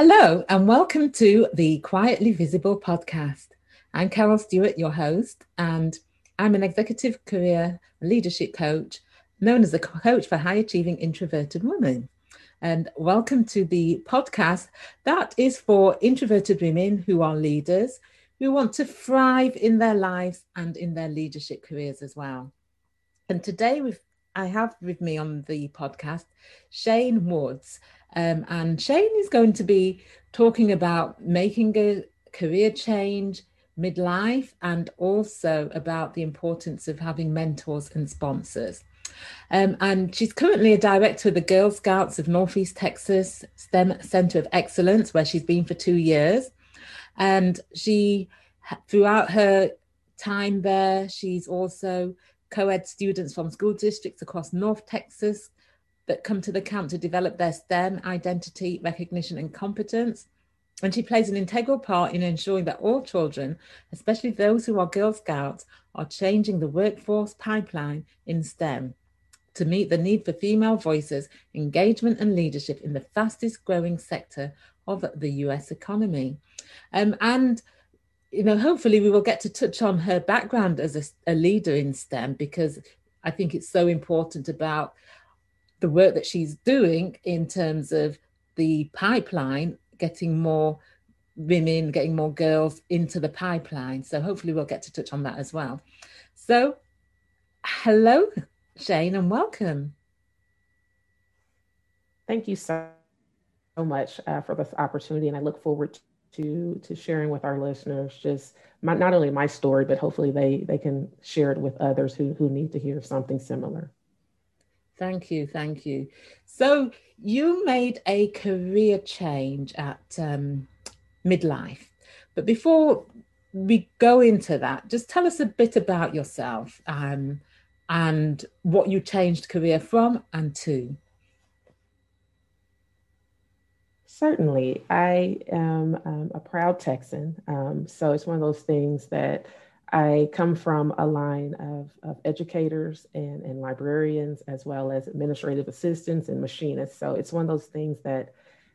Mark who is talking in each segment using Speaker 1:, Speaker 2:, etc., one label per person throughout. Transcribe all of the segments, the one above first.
Speaker 1: Hello, and welcome to the Quietly Visible podcast. I'm Carol Stewart, your host, and I'm an executive career leadership coach known as a coach for high achieving introverted women. And welcome to the podcast that is for introverted women who are leaders, who want to thrive in their lives and in their leadership careers as well. And today I have with me on the podcast Shane Woods. Um, and Shane is going to be talking about making a career change midlife and also about the importance of having mentors and sponsors. Um, and she's currently a director of the Girl Scouts of Northeast Texas STEM Center of Excellence, where she's been for two years. And she, throughout her time there, she's also co ed students from school districts across North Texas that come to the camp to develop their STEM identity, recognition, and competence. And she plays an integral part in ensuring that all children, especially those who are Girl Scouts, are changing the workforce pipeline in STEM to meet the need for female voices, engagement, and leadership in the fastest growing sector of the US economy. Um, and you know, hopefully we will get to touch on her background as a, a leader in STEM because I think it's so important about the work that she's doing in terms of the pipeline, getting more women, getting more girls into the pipeline. So hopefully we'll get to touch on that as well. So, hello, Shane, and welcome.
Speaker 2: Thank you so, so much uh, for this opportunity, and I look forward to to sharing with our listeners just my, not only my story, but hopefully they they can share it with others who who need to hear something similar.
Speaker 1: Thank you, thank you. So you made a career change at um, midlife, but before we go into that, just tell us a bit about yourself um, and what you changed career from and to.
Speaker 2: Certainly. I am um, a proud Texan. Um, so it's one of those things that I come from a line of, of educators and, and librarians, as well as administrative assistants and machinists. So it's one of those things that,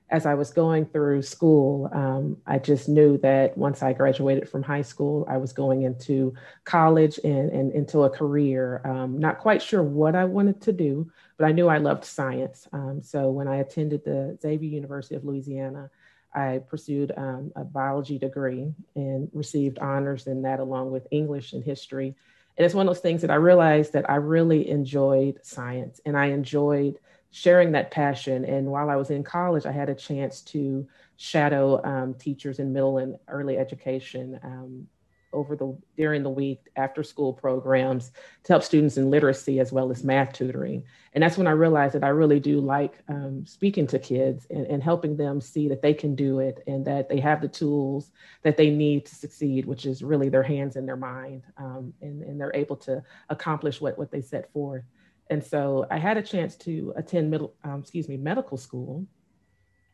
Speaker 2: as I was going through school, um, I just knew that once I graduated from high school, I was going into college and, and into a career. Um, not quite sure what I wanted to do, but I knew I loved science. Um, so when I attended the Xavier University of Louisiana, I pursued um, a biology degree and received honors in that, along with English and history. And it's one of those things that I realized that I really enjoyed science and I enjoyed sharing that passion. And while I was in college, I had a chance to shadow um, teachers in middle and early education um, over the during the week after school programs to help students in literacy as well as math tutoring. And that's when i realized that i really do like um, speaking to kids and, and, helping them see that they can do it and that they have the tools that they need to succeed which is really their hands and their mind um, and, and they're able to accomplish what, what they set forth. And so i had a chance to attend middle um, excuse me medical school.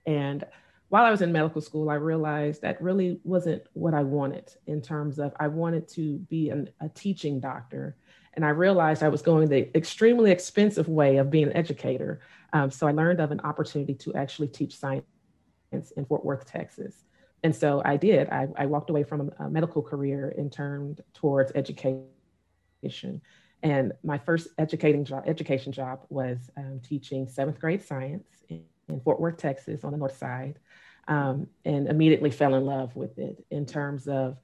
Speaker 2: And while I was in medical school, I realized that really wasn't what I wanted in terms of I wanted to be an, a teaching doctor. And I realized I was going the extremely expensive way of being an educator. Um, so I learned of an opportunity to actually teach science in Fort Worth, Texas. And so I did. I, I walked away from a, a medical career and turned towards education. And my first educating job, education job was um, teaching seventh grade science in, in Fort Worth, Texas, on the north side um, and immediately fell in love with it in terms of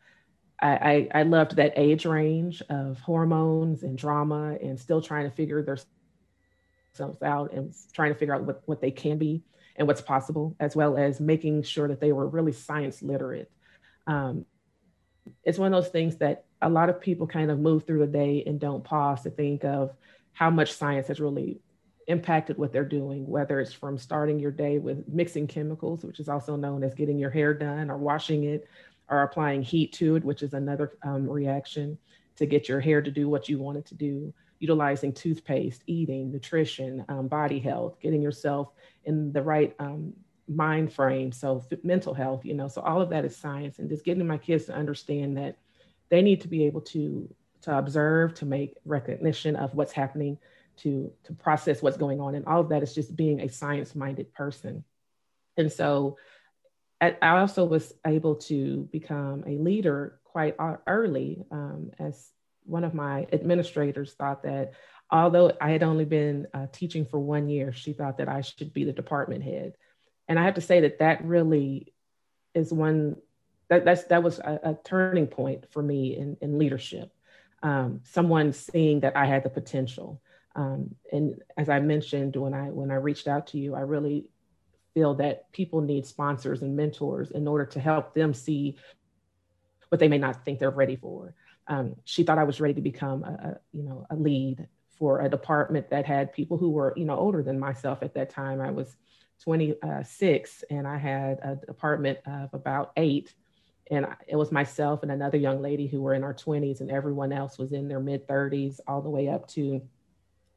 Speaker 2: I, I, I, loved that age range of hormones and drama and still trying to figure themselves out and trying to figure out what, what they can be and what's possible, as well as making sure that they were really science literate. Um, it's one of those things that a lot of people kind of move through the day and don't pause to think of how much science has really impacted what they're doing, whether it's from starting your day with mixing chemicals, which is also known as getting your hair done, or washing it, or applying heat to it, which is another um, reaction to get your hair to do what you want it to do, utilizing toothpaste, eating, nutrition, um, body health, getting yourself in the right um, mind frame, so mental health, you know, so all of that is science, and just getting my kids to understand that they need to be able to to observe, to make recognition of what's happening to to process what's going on and all of that is just being a science minded person and so I also was able to become a leader quite early um, as one of my administrators thought that although I had only been uh, teaching for one year, she thought that I should be the department head. And I have to say that that really is one that that's that was a, a turning point for me in, in leadership. Um, someone seeing that I had the potential. Um, and as I mentioned when I when I reached out to you, I really feel that people need sponsors and mentors in order to help them see what they may not think they're ready for. Um, she thought I was ready to become a, a, you know a lead for a department that had people who were you know older than myself at that time. I was 26 and I had a department of about eight and it was myself and another young lady who were in our 20s and everyone else was in their mid 30s all the way up to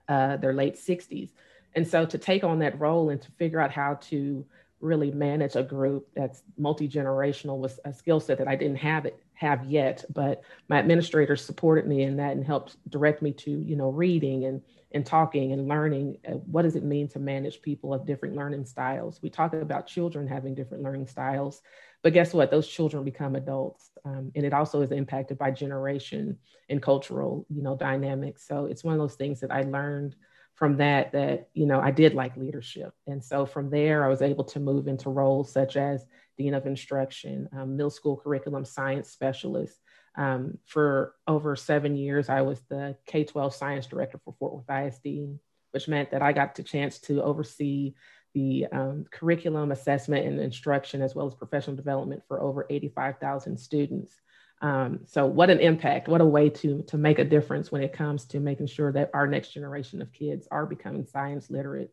Speaker 2: uh, their late 60s and so to take on that role and to figure out how to really manage a group that's multi-generational was a skill set that i didn't have it have yet but my administrators supported me in that and helped direct me to you know reading and and talking and learning uh, what does it mean to manage people of different learning styles? We talk about children having different learning styles but guess what? Those children become adults, um, and it also is impacted by generation and cultural, you know, dynamics. So it's one of those things that I learned from that that you know I did like leadership, and so from there I was able to move into roles such as dean of instruction, um, middle school curriculum science specialist. Um, for over seven years, I was the K 12 science director for Fort Worth ISD, which meant that I got the chance to oversee the um, curriculum assessment and instruction, as well as professional development for over 85,000 students. Um, so what an impact, what a way to, to make a difference when it comes to making sure that our next generation of kids are becoming science literate.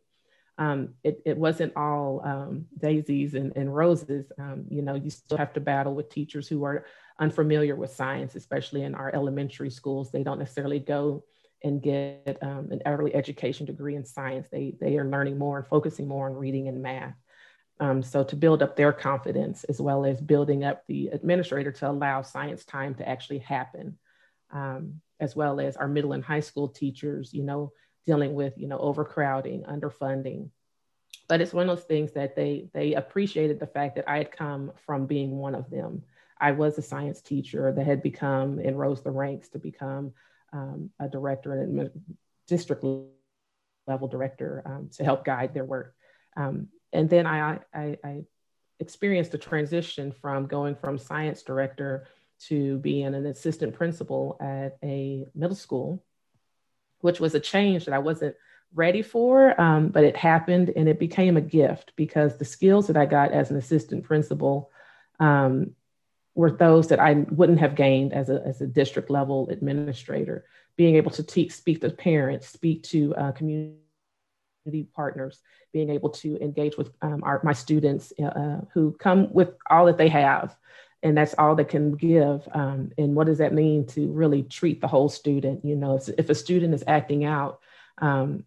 Speaker 2: Um, it, it, wasn't all um, daisies and, and roses. Um, you know, you still have to battle with teachers who are unfamiliar with science, especially in our elementary schools. They don't necessarily go and get um, an early education degree in science. They, they are learning more and focusing more on reading and math. Um, so to build up their confidence as well as building up the administrator to allow science time to actually happen, um, as well as our middle and high school teachers, you know, dealing with, you know, overcrowding, underfunding. But it's one of those things that they they appreciated the fact that I had come from being one of them. I was a science teacher that had become and rose the ranks to become um, a director and a district level director um, to help guide their work. Um, and then I, I, I, experienced a transition from going from science director to being an assistant principal at a middle school, which was a change that I wasn't ready for, um, but it happened and it became a gift because the skills that I got as an assistant principal um, were those that I wouldn't have gained as a, as a district level administrator. Being able to te- speak to parents, speak to uh, community partners, being able to engage with um, our, my students uh, uh, who come with all that they have, and that's all they can give. Um, and what does that mean to really treat the whole student? You know, if, if a student is acting out, um,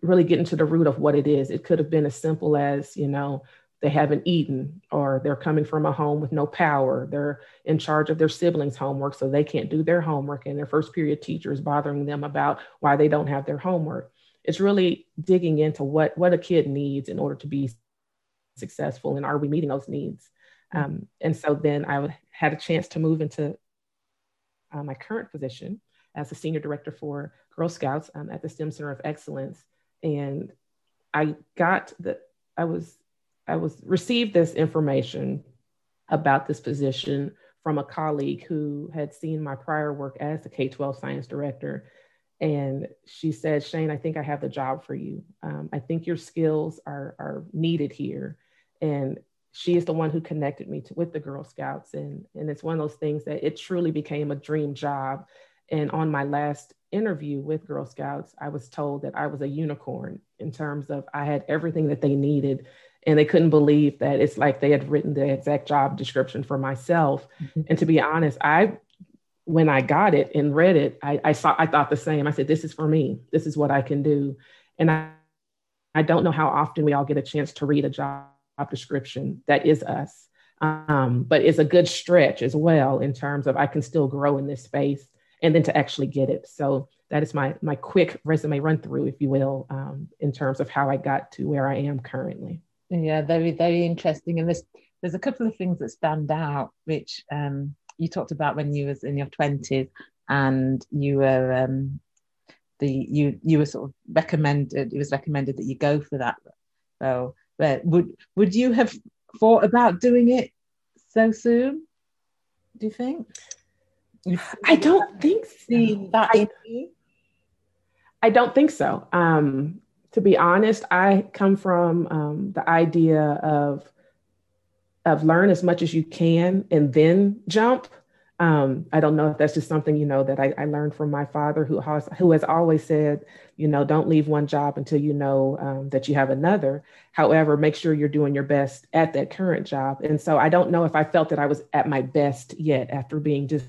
Speaker 2: really getting to the root of what it is. It could have been as simple as, you know, they haven't eaten or they're coming from a home with no power. They're in charge of their siblings homework so they can't do their homework and their first period teacher is bothering them about why they don't have their homework. It's really digging into what what a kid needs in order to be successful and are we meeting those needs? Mm-hmm. um, and so then i had a chance to move into uh, my current position as a senior director for girl scouts um, at the stem center of excellence and i got the i was I was received this information about this position from a colleague who had seen my prior work as the K 12 science director. And she said, Shane, I think I have the job for you. Um, I think your skills are, are needed here. And she is the one who connected me to, with the Girl Scouts. And, and it's one of those things that it truly became a dream job. And on my last interview with Girl Scouts, I was told that I was a unicorn in terms of I had everything that they needed and they couldn't believe that it's like they had written the exact job description for myself. Mm-hmm. And to be honest, I when I got it and read it, I, I saw I thought the same. I said, "This is for me. This is what I can do." And I, I don't know how often we all get a chance to read a job description that is us, um, but it's a good stretch as well in terms of I can still grow in this space and then to actually get it. So that is my my quick resume run through, if you will, um, in terms of how I got to where I am currently.
Speaker 1: Yeah, very, very interesting. And there's there's a couple of things that stand out, which um, you talked about when you was in your twenties, and you were um, the you you were sort of recommended. It was recommended that you go for that. So, but would would you have thought about doing it so soon? Do you think?
Speaker 2: I don't think
Speaker 1: so. that I,
Speaker 2: I don't think so. Um, to be honest, I come from um, the idea of of learn as much as you can and then jump. Um, I don't know if that's just something you know that I, I, learned from my father, who has who has always said, you know, don't leave one job until you know um, that you have another. However, make sure you're doing your best at that current job. And so I don't know if I felt that I was at my best yet after being just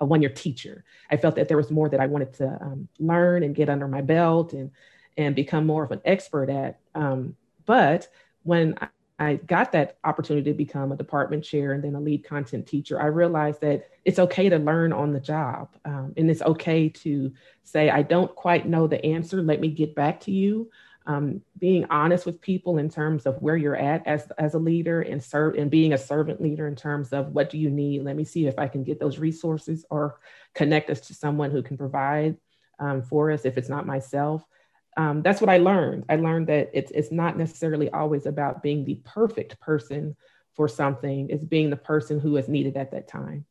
Speaker 2: a one year teacher. I felt that there was more that I wanted to um, learn and get under my belt and and become more of an expert at. Um, but when I, got that opportunity to become a department chair and then a lead content teacher, I realized that it's okay to learn on the job. Um, and it's okay to say, I don't quite know the answer. Let me get back to you um, being honest with people in terms of where you're at as, as a leader and serve and being a servant leader in terms of what do you need let me see if i can get those resources or connect us to someone who can provide um, for us if it's not myself um, that's what i learned. I learned that it's, it's not necessarily always about being the perfect person for something. It's being the person who is needed at that time.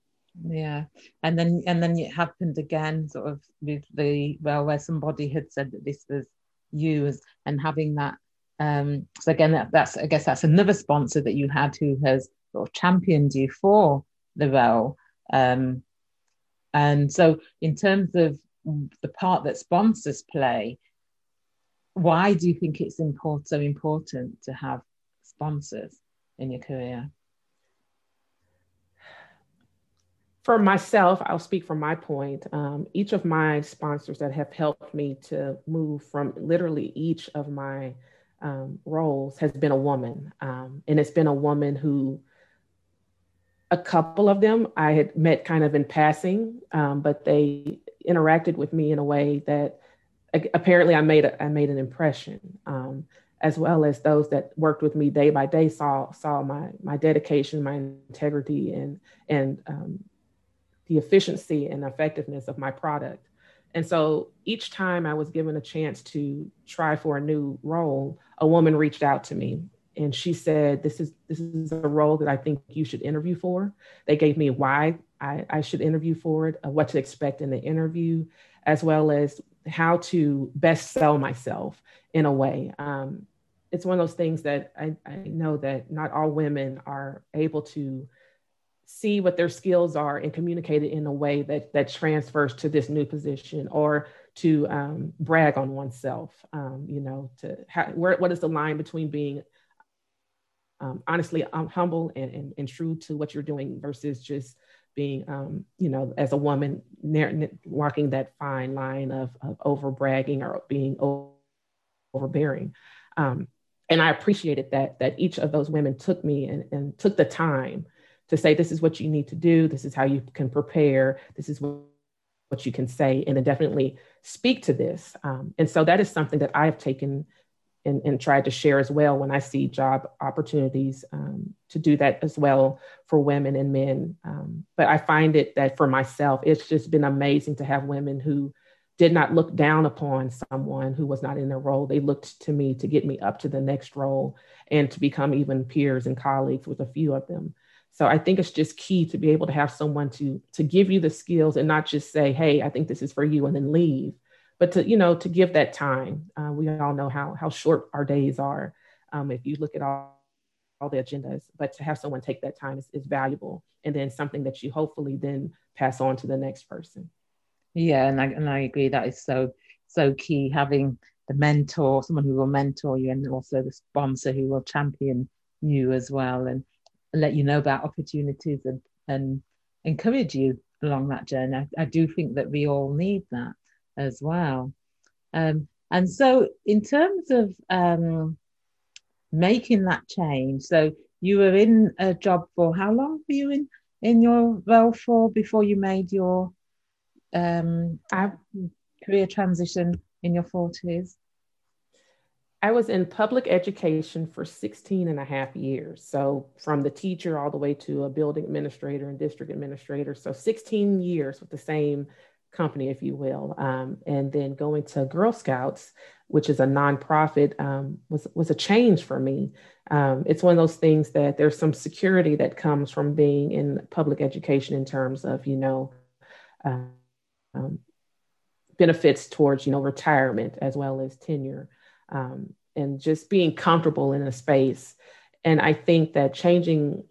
Speaker 1: Yeah. And then and then it happened again sort of with the well where somebody had said that this was you as and having that um so again that, that's i guess that's another sponsor that you had who has sort of championed you for the role. Um and so in terms of the part that sponsors play why do you think it's important so important to have sponsors in your career
Speaker 2: for myself, I'll speak from my point. Um, each of my sponsors that have helped me to move from literally each of my um, roles has been a woman. Um, and it's been a woman who, a couple of them I had met kind of in passing, um, but they interacted with me in a way that apparently I made, a, I made an impression. Um, as well as those that worked with me day by day saw saw my my dedication, my integrity, and and um, the efficiency and effectiveness of my product. And so each time I was given a chance to try for a new role, a woman reached out to me and she said, This is this is a role that I think you should interview for. They gave me why I, I should interview for it, uh, what to expect in the interview, as well as how to best sell myself in a way. Um, it's one of those things that I, I know that not all women are able to see what their skills are and communicate it in a way that that transfers to this new position or to um, brag on oneself um, you know to where, what is the line between being um, honestly um, humble and, and, and, true to what you're doing versus just being um, you know as a woman walking that fine line of, of over bragging or being overbearing. Um, and i appreciated that that each of those women took me and, and took the time to say this is what you need to do. This is how you can prepare. This is what, what you can say. And then definitely speak to this um, and so that is something that i've taken and, and tried to share as well when i see job opportunities um, to do that as well for women and men um, but i find it that for myself it's just been amazing to have women who did not look down upon someone who was not in their role. They looked to me to get me up to the next role and to become even peers and colleagues with a few of them. So I think it's just key to be able to have someone to to give you the skills and not just say, "Hey, I think this is for you," and then leave, but to you know to give that time. Uh, we all know how how short our days are. Um, if you look at all all the agendas, but to have someone take that time is, is valuable, and then something that you hopefully then pass on to the next person.
Speaker 1: Yeah, and I and I agree that is so so key having the mentor, someone who will mentor you, and also the sponsor who will champion you as well. And let you know about opportunities and, and encourage you along that journey. I, I do think that we all need that as well. Um, and so, in terms of um, making that change, so you were in a job for how long were you in in your role for before you made your um, career transition in your forties?
Speaker 2: I was in public education for 16 and a half years. So from the teacher all the way to a building administrator and district administrator. So 16 years with the same company, if you will. Um, and then going to Girl Scouts, which is a nonprofit, um, was, was a change for me. Um, it's one of those things that there's some security that comes from being in public education in terms of, you know, uh, benefits towards, you know, retirement as well as tenure um, and just being comfortable in a space. And I think that changing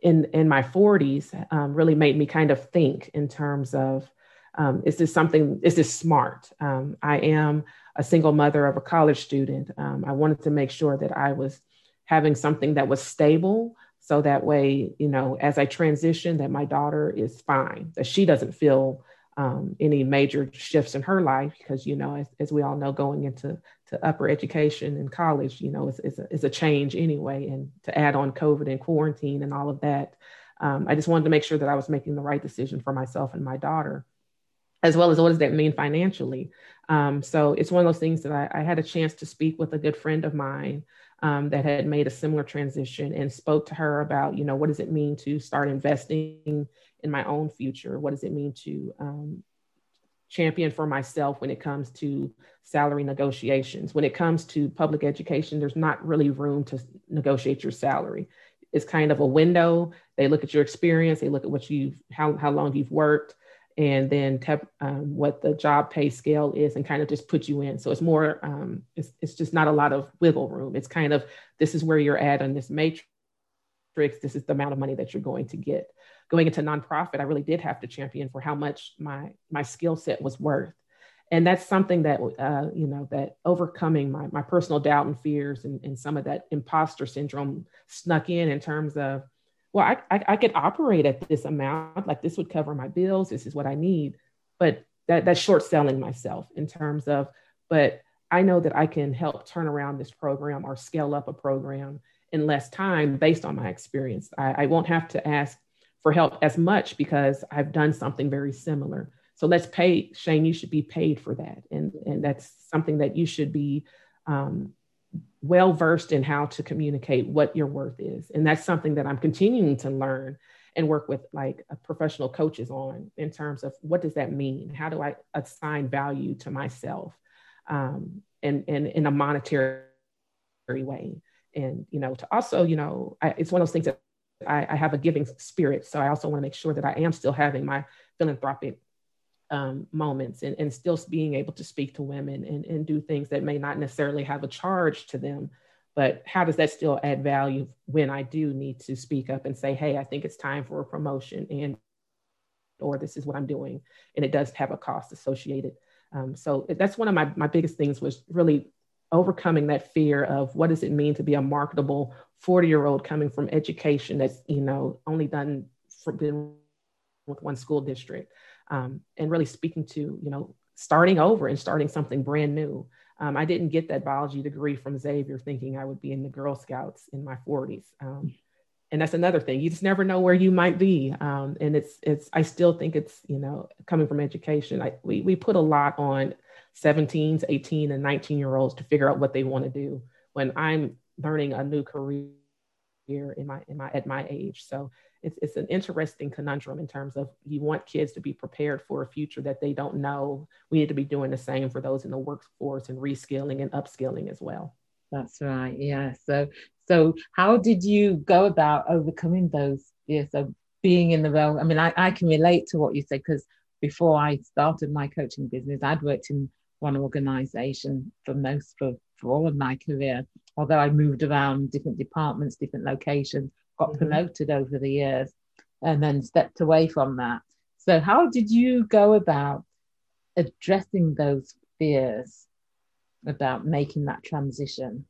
Speaker 2: in in my 40s um, really made me kind of think in terms of um, is this something is this smart? Um, i am a single mother of a college student. Um, i wanted to make sure that i was having something that was stable so that way you know as i transition that my daughter is fine that she doesn't feel um, any major shifts in her life because you know as, as, we all know going into to upper education and college you know is, a, is a change anyway. And to add on covid and quarantine and all of that um, i just wanted to make sure that i was making the right decision for myself and my daughter as well as what does that mean financially um, so it's one of those things that I, I, had a chance to speak with a good friend of mine um, that had made a similar transition and spoke to her about you know what does it mean to start investing in my own future? What does it mean to um, champion for myself when it comes to salary negotiations? When it comes to public education, there's not really room to negotiate your salary. It's kind of a window. They look at your experience, they look at what you've, how, how long you've worked, and then um, what the job pay scale is and kind of just put you in. So it's more, um, it's, it's just not a lot of wiggle room. It's kind of, this is where you're at on this matrix. This is the amount of money that you're going to get going into nonprofit, I really did have to champion for how much my my skill set was worth. And that's something that uh, you know that overcoming my my personal doubt and fears and, and some of that imposter syndrome snuck in in terms of, well, I, I I could operate at this amount, like this would cover my bills. This is what I need, but that that's short selling myself in terms of, but I know that I can help turn around this program or scale up a program in less time based on my experience. I, I won't have to ask for help as much because I've done something very similar. So let's pay Shane. You should be paid for that, and and that's something that you should be um, well versed in how to communicate what your worth is, and that's something that I'm continuing to learn and work with like professional coaches on in terms of what does that mean? How do I assign value to myself, um, and and in a monetary way, and you know to also you know I, it's one of those things that I, I have a giving spirit. So I also want to make sure that I am still having my philanthropic um, moments and, and still being able to speak to women and, and do things that may not necessarily have a charge to them. But how does that still add value when I do need to speak up and say, hey, I think it's time for a promotion and or this is what I'm doing. And it does have a cost associated. Um, so that's one of my, my biggest things was really overcoming that fear of what does it mean to be a marketable 40 year old coming from education that's you know only done for been with one school district um, and really speaking to you know starting over and starting something brand new. Um, i didn't get that biology degree from xavier thinking i would be in the girl scouts in my 40s um, and that's another thing. You just never know where you might be. Um, and it's it's i still think it's you know coming from education I, we, we put a lot on 17s 18 and 19 year olds to figure out what they want to do. When i'm learning a new career in my in my at my age. So it's it's an interesting conundrum in terms of you want kids to be prepared for a future that they don't know. We need to be doing the same for those in the workforce and reskilling and upskilling as well.
Speaker 1: That's right. Yeah. So so how did you go about overcoming those? Yeah. So being in the role. I mean, I, I can relate to what you said because before I started my coaching business, I'd worked in one organization for most for, for all of my career although I moved around different departments, different locations, got mm-hmm. promoted over the years, and then stepped away from that. So, how did you go about addressing those fears about making that transition?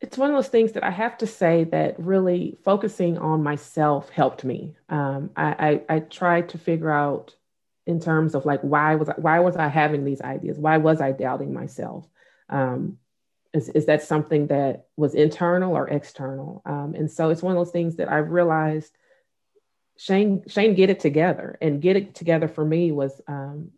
Speaker 2: It's one of those things that I have to say that really focusing on myself helped me. Um, I, I, I tried to figure out in terms of like why was I, why was I having these ideas? Why was I doubting myself? Um, is, is that something that was internal or external? Um, and so it's one of those things that I realized Shane, Shane, get it together. And get it together for me was um,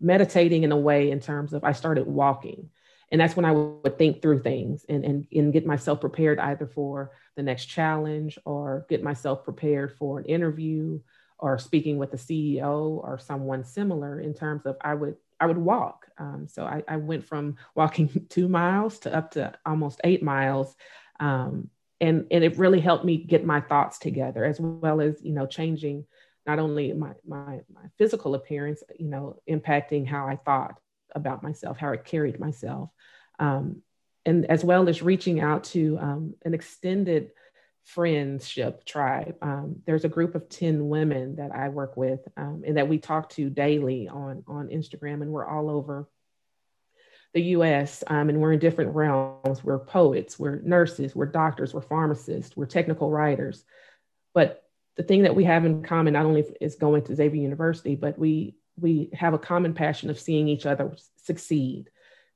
Speaker 2: meditating in a way in terms of I started walking. and that's when I would think through things and, and, and get myself prepared either for the next challenge or get myself prepared for an interview or speaking with the CEO or someone similar in terms of I would I would walk. Um, so I, I, went from walking two miles to up to almost eight miles. Um, and, and it really helped me get my thoughts together as well as, you know, changing not only my, my, my physical appearance, you know, impacting how I thought about myself, how I carried myself. Um, and as well as reaching out to um, an extended friendship tribe. Um, there's a group of 10 women that I work with um, and that we talk to daily on, on Instagram, and we're all over the US um, and we're in different realms. We're poets, we're nurses, we're doctors, we're pharmacists, we're technical writers. But the thing that we have in common not only is going to Xavier University, but we we have a common passion of seeing each other succeed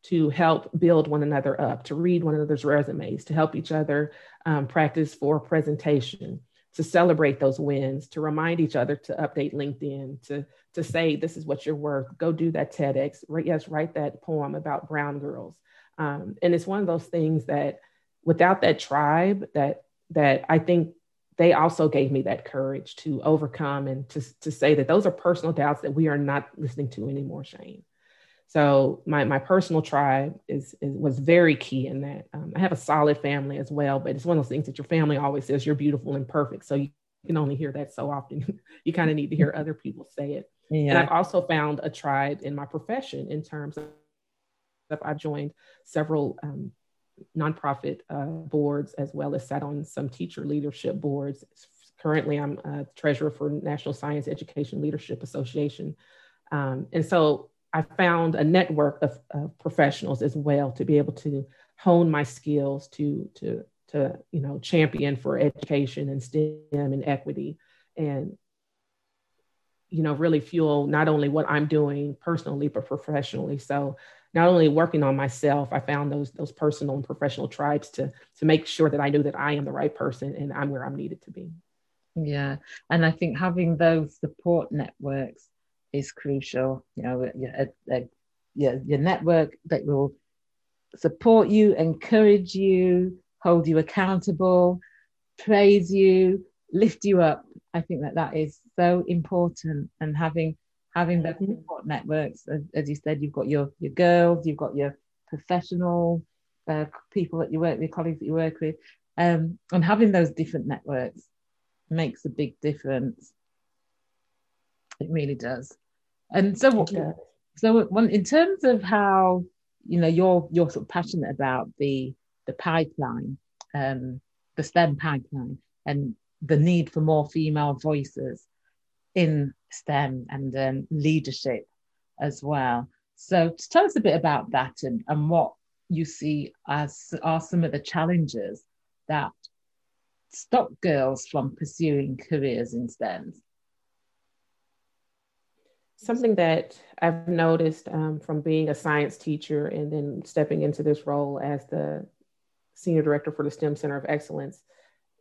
Speaker 2: to help build one another up, to read one another's resumes, to help each other um, practice for presentation, to celebrate those wins, to remind each other to update LinkedIn, to, to say, this is what you're worth, go do that TEDx, yes, write that poem about brown girls. Um, and it's one of those things that without that tribe that, that I think they also gave me that courage to overcome and to, to say that those are personal doubts that we are not listening to anymore, Shane. So my my personal tribe is, is was very key in that. Um, I have a solid family as well, but it's one of those things that your family always says you're beautiful and perfect. So you can only hear that so often. you kind of need to hear other people say it. Yeah. And I've also found a tribe in my profession in terms of I've joined several um, nonprofit uh, boards as well as sat on some teacher leadership boards. Currently, I'm a treasurer for National Science Education Leadership Association. Um, and so I found a network of, of, professionals as well to be able to hone my skills to to to you know champion for education and STEM and equity and you know really fuel not only what I'm doing personally but professionally. So not only working on myself, I found those those personal and professional tribes to to make sure that I knew that I am the right person and I'm where I'm needed to be.
Speaker 1: Yeah, and I think having those support networks is crucial. You know, your, your, your network that will support you, encourage you, hold you accountable, praise you, lift you up. I think that that is so important. And having having those mm-hmm. support networks, as, as, you said, you've got your your girls, you've got your professional uh, people that you work with, colleagues that you work with, um, and having those different networks makes a big difference. It really does. And so, so when, in terms of how you know you're you're sort of passionate about the the pipeline, um, the STEM pipeline, and the need for more female voices in STEM and um, leadership as well. So, tell us a bit about that and, and what you see as are some of the challenges that stop girls from pursuing careers in STEM.
Speaker 2: Something that I've noticed um, from being a science teacher and then stepping into this role as the senior director for the STEM Center of Excellence,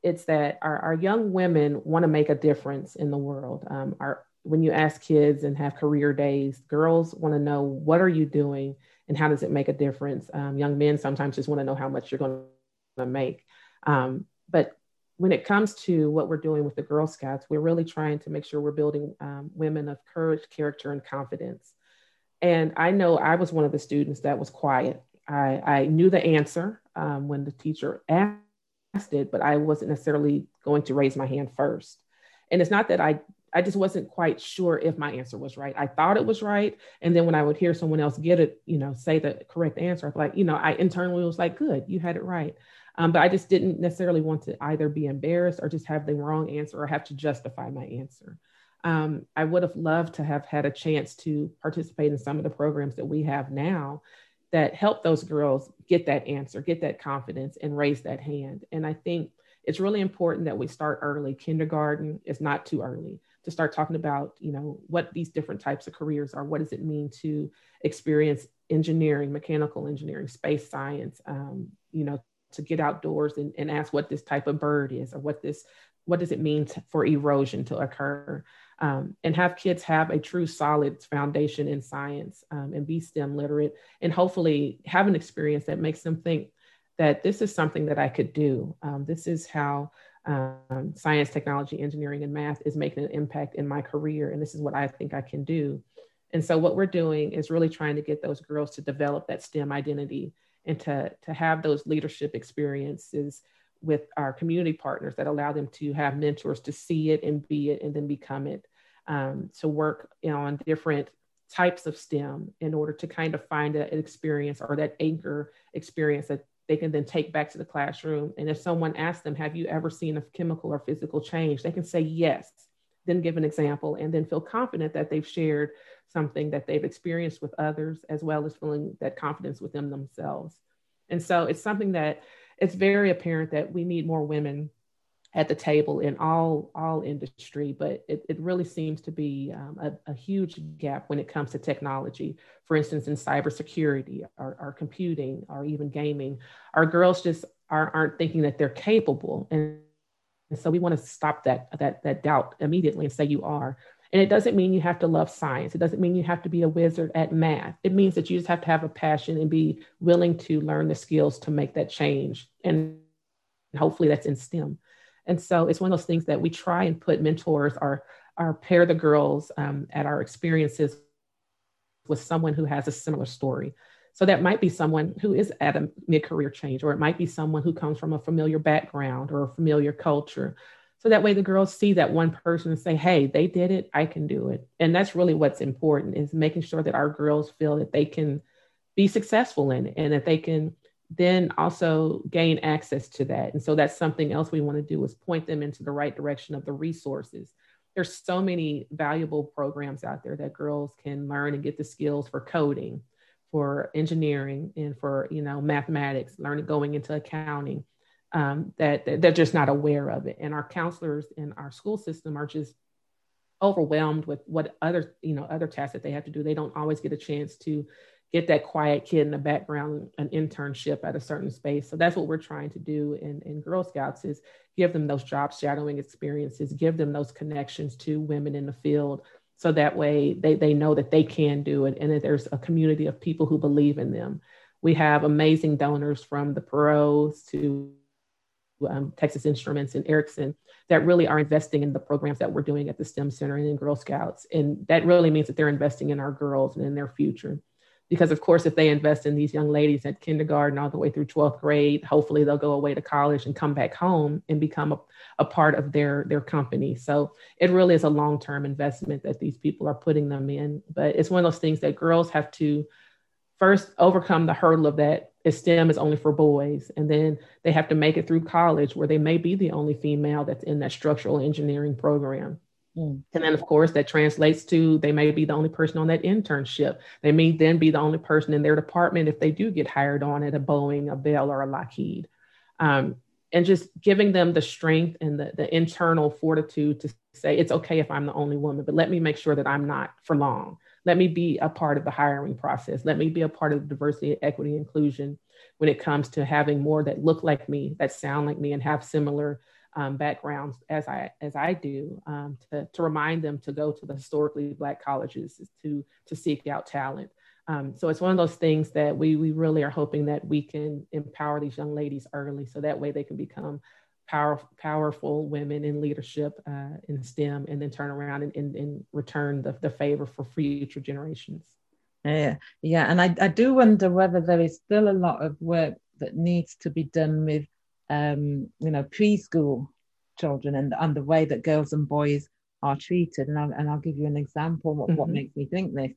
Speaker 2: it's that our, our young women want to make a difference in the world. Um, our, when you ask kids and have career days, girls want to know what are you doing and how does it make a difference. Um, young men sometimes just want to know how much you're going to make. Um, but when it comes to what we're doing with the Girl Scouts, we're really trying to make sure we're building um, women of courage, character, and confidence. And I know I was one of the students that was quiet. I, I knew the answer um, when the teacher asked it, but I wasn't necessarily going to raise my hand first. And it's not that I I just wasn't quite sure if my answer was right. I thought it was right. And then when I would hear someone else get it, you know, say the correct answer, I'd like, you know, I internally was like, good, you had it right. Um, but I just didn't necessarily want to either be embarrassed or just have the wrong answer or have to justify my answer. Um, I would have loved to have had a chance to participate in some of the programs that we have now that help those girls get that answer, get that confidence, and raise that hand. And I think it's really important that we start early. Kindergarten is not too early to start talking about, you know, what these different types of careers are. What does it mean to experience engineering, mechanical engineering, space science, um, you know, to get outdoors and, and ask what this type of bird is or what this what does it mean for erosion to occur um, and have kids have a true solid foundation in science um, and be STEM literate, and hopefully have an experience that makes them think that this is something that I could do. Um, this is how um, science, technology, engineering, and math is making an impact in my career, and this is what I think I can do. And so, what we're doing is really trying to get those girls to develop that STEM identity and to, to have those leadership experiences with our community partners that allow them to have mentors to see it and be it and then become it, um, to work you know, on different types of STEM in order to kind of find an experience or that anchor experience that they can then take back to the classroom. And if someone asks them, Have you ever seen a chemical or physical change? they can say yes, then give an example, and then feel confident that they've shared something that they've experienced with others, as well as feeling that confidence within themselves. And so it's something that it's very apparent that we need more women at the table in all all industry, but it, it really seems to be um, a, a, huge gap when it comes to technology. For instance, in cybersecurity or, or computing or even gaming, our girls just are, aren't thinking that they're capable, and, and so we want to stop that that that doubt immediately and say you are. And it doesn't mean you have to love science. It doesn't mean you have to be a wizard at math. It means that you just have to have a passion and be willing to learn the skills to make that change. And hopefully that's in STEM. And so it's one of those things that we try and put mentors or, or pair the girls um, at our experiences with someone who has a similar story. So that might be someone who is at a mid career change, or it might be someone who comes from a familiar background or a familiar culture. So that way the girls see that one person and say, hey, they did it, I can do it. And that's really what's important is making sure that our girls feel that they can be successful in it and that they can then also gain access to that. And so that's something else we want to do is point them into the right direction of the resources. There's so many valuable programs out there that girls can learn and get the skills for coding, for engineering, and for you know mathematics, learning going into accounting. Um, that, they're just not aware of it, and our counselors in our school system are just overwhelmed with what other you know other tasks that they have to do. They don't always get a chance to get that quiet kid in the background an internship at a certain space. So that's what we're trying to do in, in Girl Scouts is give them those job shadowing experiences, give them those connections to women in the field. So that way they, they know that they can do it and that there's a community of people who believe in them. We have amazing donors from the Perot's to um, Texas Instruments and Ericsson that really are investing in the programs that we're doing at the STEM Center and in Girl Scouts. And that really means that they're investing in our girls and in their future. Because of course if they invest in these young ladies at kindergarten all the way through 12th grade hopefully they'll go away to college and come back home and become a, a part of their their company. So it really is a long-term investment that these people are putting them in. But it's one of those things that girls have to first overcome the hurdle of that STEM is only for boys. And then they have to make it through college where they may be the only female that's in that structural engineering program. Mm. And then, of course, that translates to they may be the only person on that internship. They may then be the only person in their department if they do get hired on at a Boeing, a Bell, or a Lockheed. Um, and just giving them the strength and the, the internal fortitude to say, it's okay if I'm the only woman, but let me make sure that I'm not for long. Let me be a part of the hiring process. Let me be a part of the diversity, equity, inclusion when it comes to having more that look like me, that sound like me, and have similar um, backgrounds as I as I do um, to, to remind them to go to the historically black colleges to to seek out talent. Um, so it's one of those things that we we really are hoping that we can empower these young ladies early, so that way they can become powerful powerful women in leadership uh, in STEM, and then turn around and, and, and return the, the favor for future generations.
Speaker 1: Yeah, yeah, and I, I do wonder whether there is still a lot of work that needs to be done with um, you know, preschool children and, and the way that girls and boys are treated. And I'll, and I'll give you an example what, mm-hmm. what makes me think this.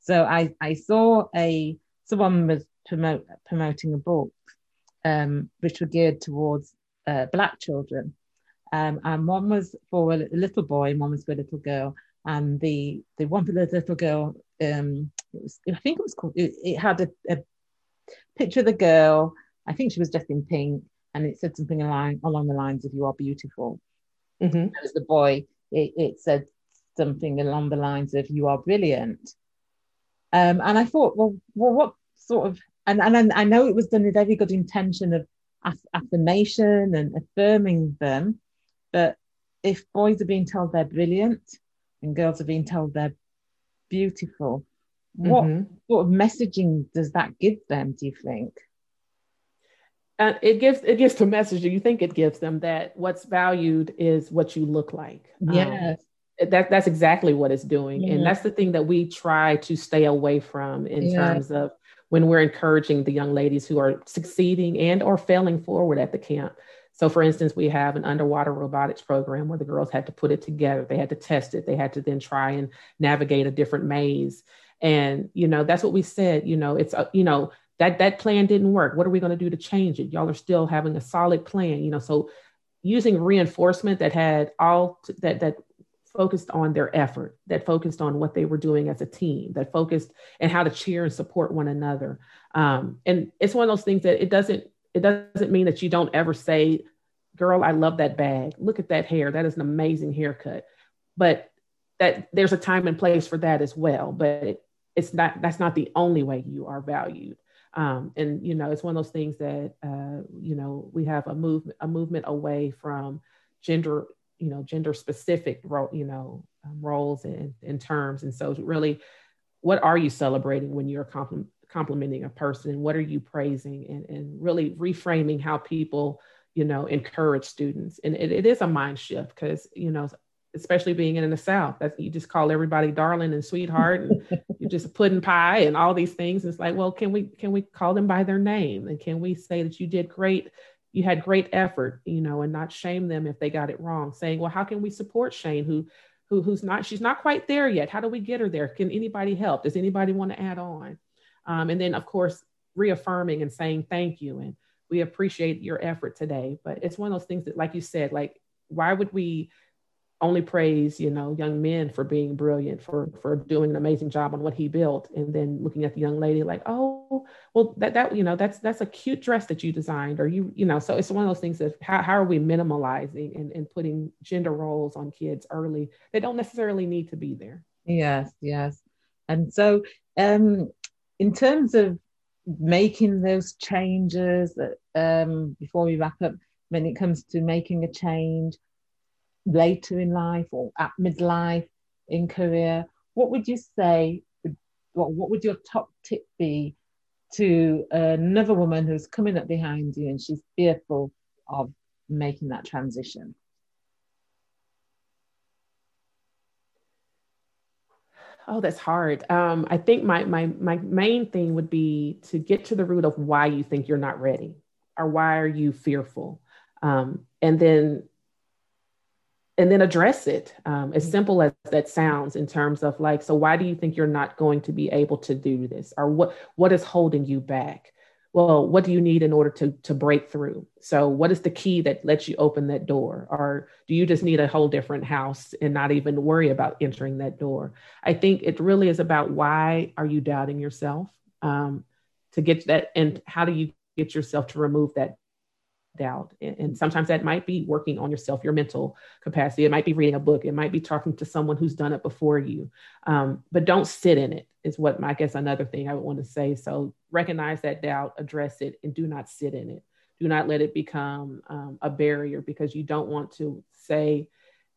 Speaker 1: So I, I saw a someone was promote, promoting a book um, which were geared towards uh, black children. Um, and one was for a little boy and one was for a little girl. And the the one for the little girl, um, it was, I think it was called. It, it had a, a picture of the girl. I think she was dressed in pink, and it said something along, along the lines of "You are beautiful." Mm-hmm. As the boy, it, it, said something along the lines of "You are brilliant." Um, and I thought, well, well, what sort of? And and I know it was done with every good intention of affirmation and affirming them, but if boys are being told they're brilliant, and girls are being told they're beautiful. What mm-hmm. sort of messaging does that give them, do you think?
Speaker 2: And it gives it gives the message that you think it gives them that what's valued is what you look like.
Speaker 1: Yes.
Speaker 2: Um, that that's exactly what it's doing. Yeah. And that's the thing that we try to stay away from in yeah. terms of when we're encouraging the young ladies who are succeeding and or failing forward at the camp. So for instance, we have an underwater robotics program where the girls had to put it together. They had to test it. They had to then try and navigate a different maze. And, you know, that's what we said, you know, it's, uh, you know, that that plan didn't work. What are we going to do to change it? Y'all are still having a solid plan, you know. So using reinforcement that had all that that focused on their effort, that focused on what they were doing as a team, that focused and how to cheer and support one another. Um, and it's one of those things that it doesn't it doesn't mean that you don't ever say, "Girl, I love that bag. Look at that hair. That is an amazing haircut." But that there's a time and place for that as well. But it, it's not that's not the only way you are valued. Um, and you know, it's one of those things that uh, you know we have a movement a movement away from gender you know gender specific role you know um, roles and, and terms. And so really, what are you celebrating when you're compliment, complimenting a person, and what are you praising, and and really reframing how people you know encourage students. And it, it is a mind shift because you know especially being in the South. That you just call everybody darling and sweetheart, and you just pudding pie and all these things. It's like, well, can we can we call them by their name, and can we say that you did great, you had great effort, you know, and not shame them if they got it wrong. Saying, well, how can we support Shane, who who who's not she's not quite there yet? How do we get her there? Can anybody help? Does anybody want to add on? Um, and then, of course, reaffirming and saying thank you and we appreciate your effort today. But it's one of those things that, like you said, like why would we only praise you know young men for being brilliant for for doing an amazing job on what he built and then looking at the young lady like oh well that that you know that's that's a cute dress that you designed or you you know so it's one of those things that how, how are we minimalizing and, and putting gender roles on kids early they don't necessarily need to be there
Speaker 1: yes yes and so um in terms of making those changes um before we wrap up when it comes to making a change later in life or at midlife in career, what would you say? What, what would your top tip be to another woman who's coming up behind you and she's fearful of making that transition?
Speaker 2: Oh, that's hard. Um, I think my my my main thing would be to get to the root of why you think you're not ready, or why are you fearful, um, and then and then address it um, as simple as that sounds in terms of like so why do you think you're not going to be able to do this? Or what what is holding you back? Well what do you need in order to to break through? So what is the key that lets you open that door? Or do you just need a whole different house and not even worry about entering that door? I think it really is about why are you doubting yourself um, to get that and how do you get yourself to remove that doubt. And sometimes that might be working on yourself, your mental capacity. It might be reading a book. It might be talking to someone who's done it before you. Um, but don't sit in it, is what I guess another thing I would want to say. So recognize that doubt, address it, and do not sit in it. Do not let it become um, a barrier because you don't want to say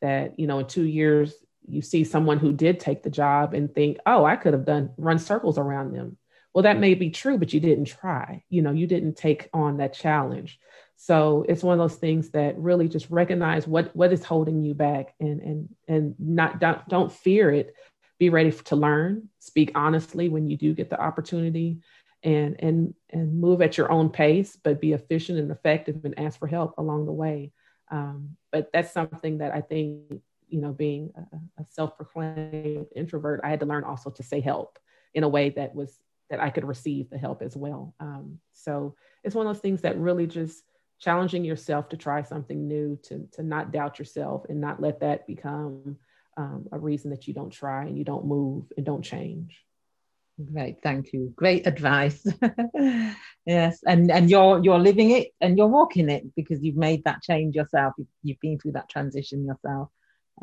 Speaker 2: that, you know, in two years, you see someone who did take the job and think, oh, I could have done run circles around them. Well, that may be true, but you didn't try. You know, you didn't take on that challenge. So it's one of those things that really just recognize what what is holding you back and and and not don't, don't fear it. Be ready to learn. Speak honestly when you do get the opportunity, and and and move at your own pace, but be efficient and effective and ask for help along the way. Um, but that's something that I think you know, being a, a self-proclaimed introvert, I had to learn also to say help in a way that was that I could receive the help as well. Um, so it's one of those things that really just challenging yourself to try something new, to, to not doubt yourself and not let that become um, a reason that you don't try and you don't move and don't change.
Speaker 1: Great, thank you. Great advice. yes, and and you're you're living it and you're walking it because you've made that change yourself. You've, you've been through that transition yourself.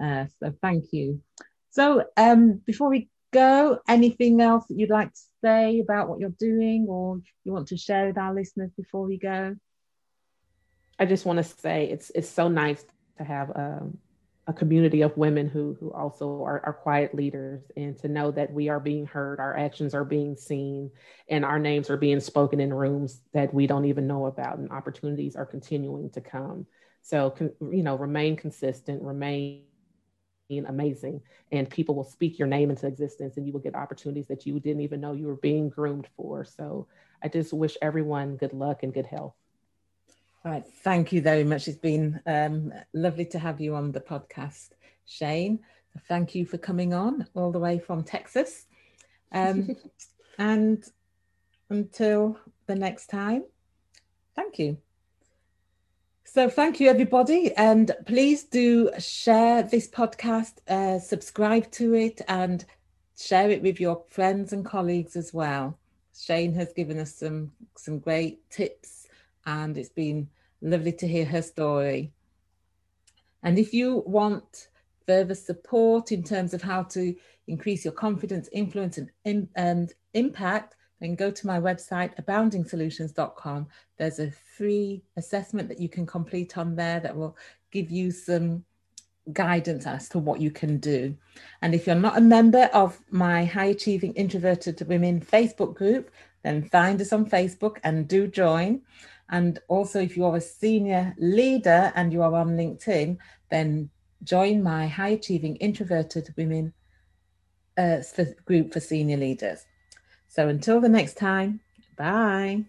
Speaker 1: Uh, so thank you. So um, before we go, anything else that you'd like to say about what you're doing, or you want to share with our listeners before we go?
Speaker 2: I just want to say it's it's so nice to have um, a community of women who who also are, are quiet leaders and to know that we are being heard our actions are being seen and our names are being spoken in rooms that we don't even know about and opportunities are continuing to come. So you know remain consistent remain amazing and people will speak your name into existence and you will get opportunities that you didn't even know you were being groomed for. So i just wish everyone good luck and good health
Speaker 1: Right. Thank you very much. It's been um, lovely to have you on the podcast, Shane. Thank you for coming on all the way from Texas. Um, and until the next time, thank you. So, thank you, everybody. And please do share this podcast, uh, subscribe to it, and share it with your friends and colleagues as well. Shane has given us some, some great tips, and it's been Lovely to hear her story. And if you want further support in terms of how to increase your confidence, influence, and, and impact, then go to my website, aboundingsolutions.com. There's a free assessment that you can complete on there that will give you some guidance as to what you can do. And if you're not a member of my High Achieving Introverted Women Facebook group, then find us on Facebook and do join. And also, if you're a senior leader and you are on LinkedIn, then join my High Achieving Introverted Women uh, group for senior leaders. So until the next time, bye.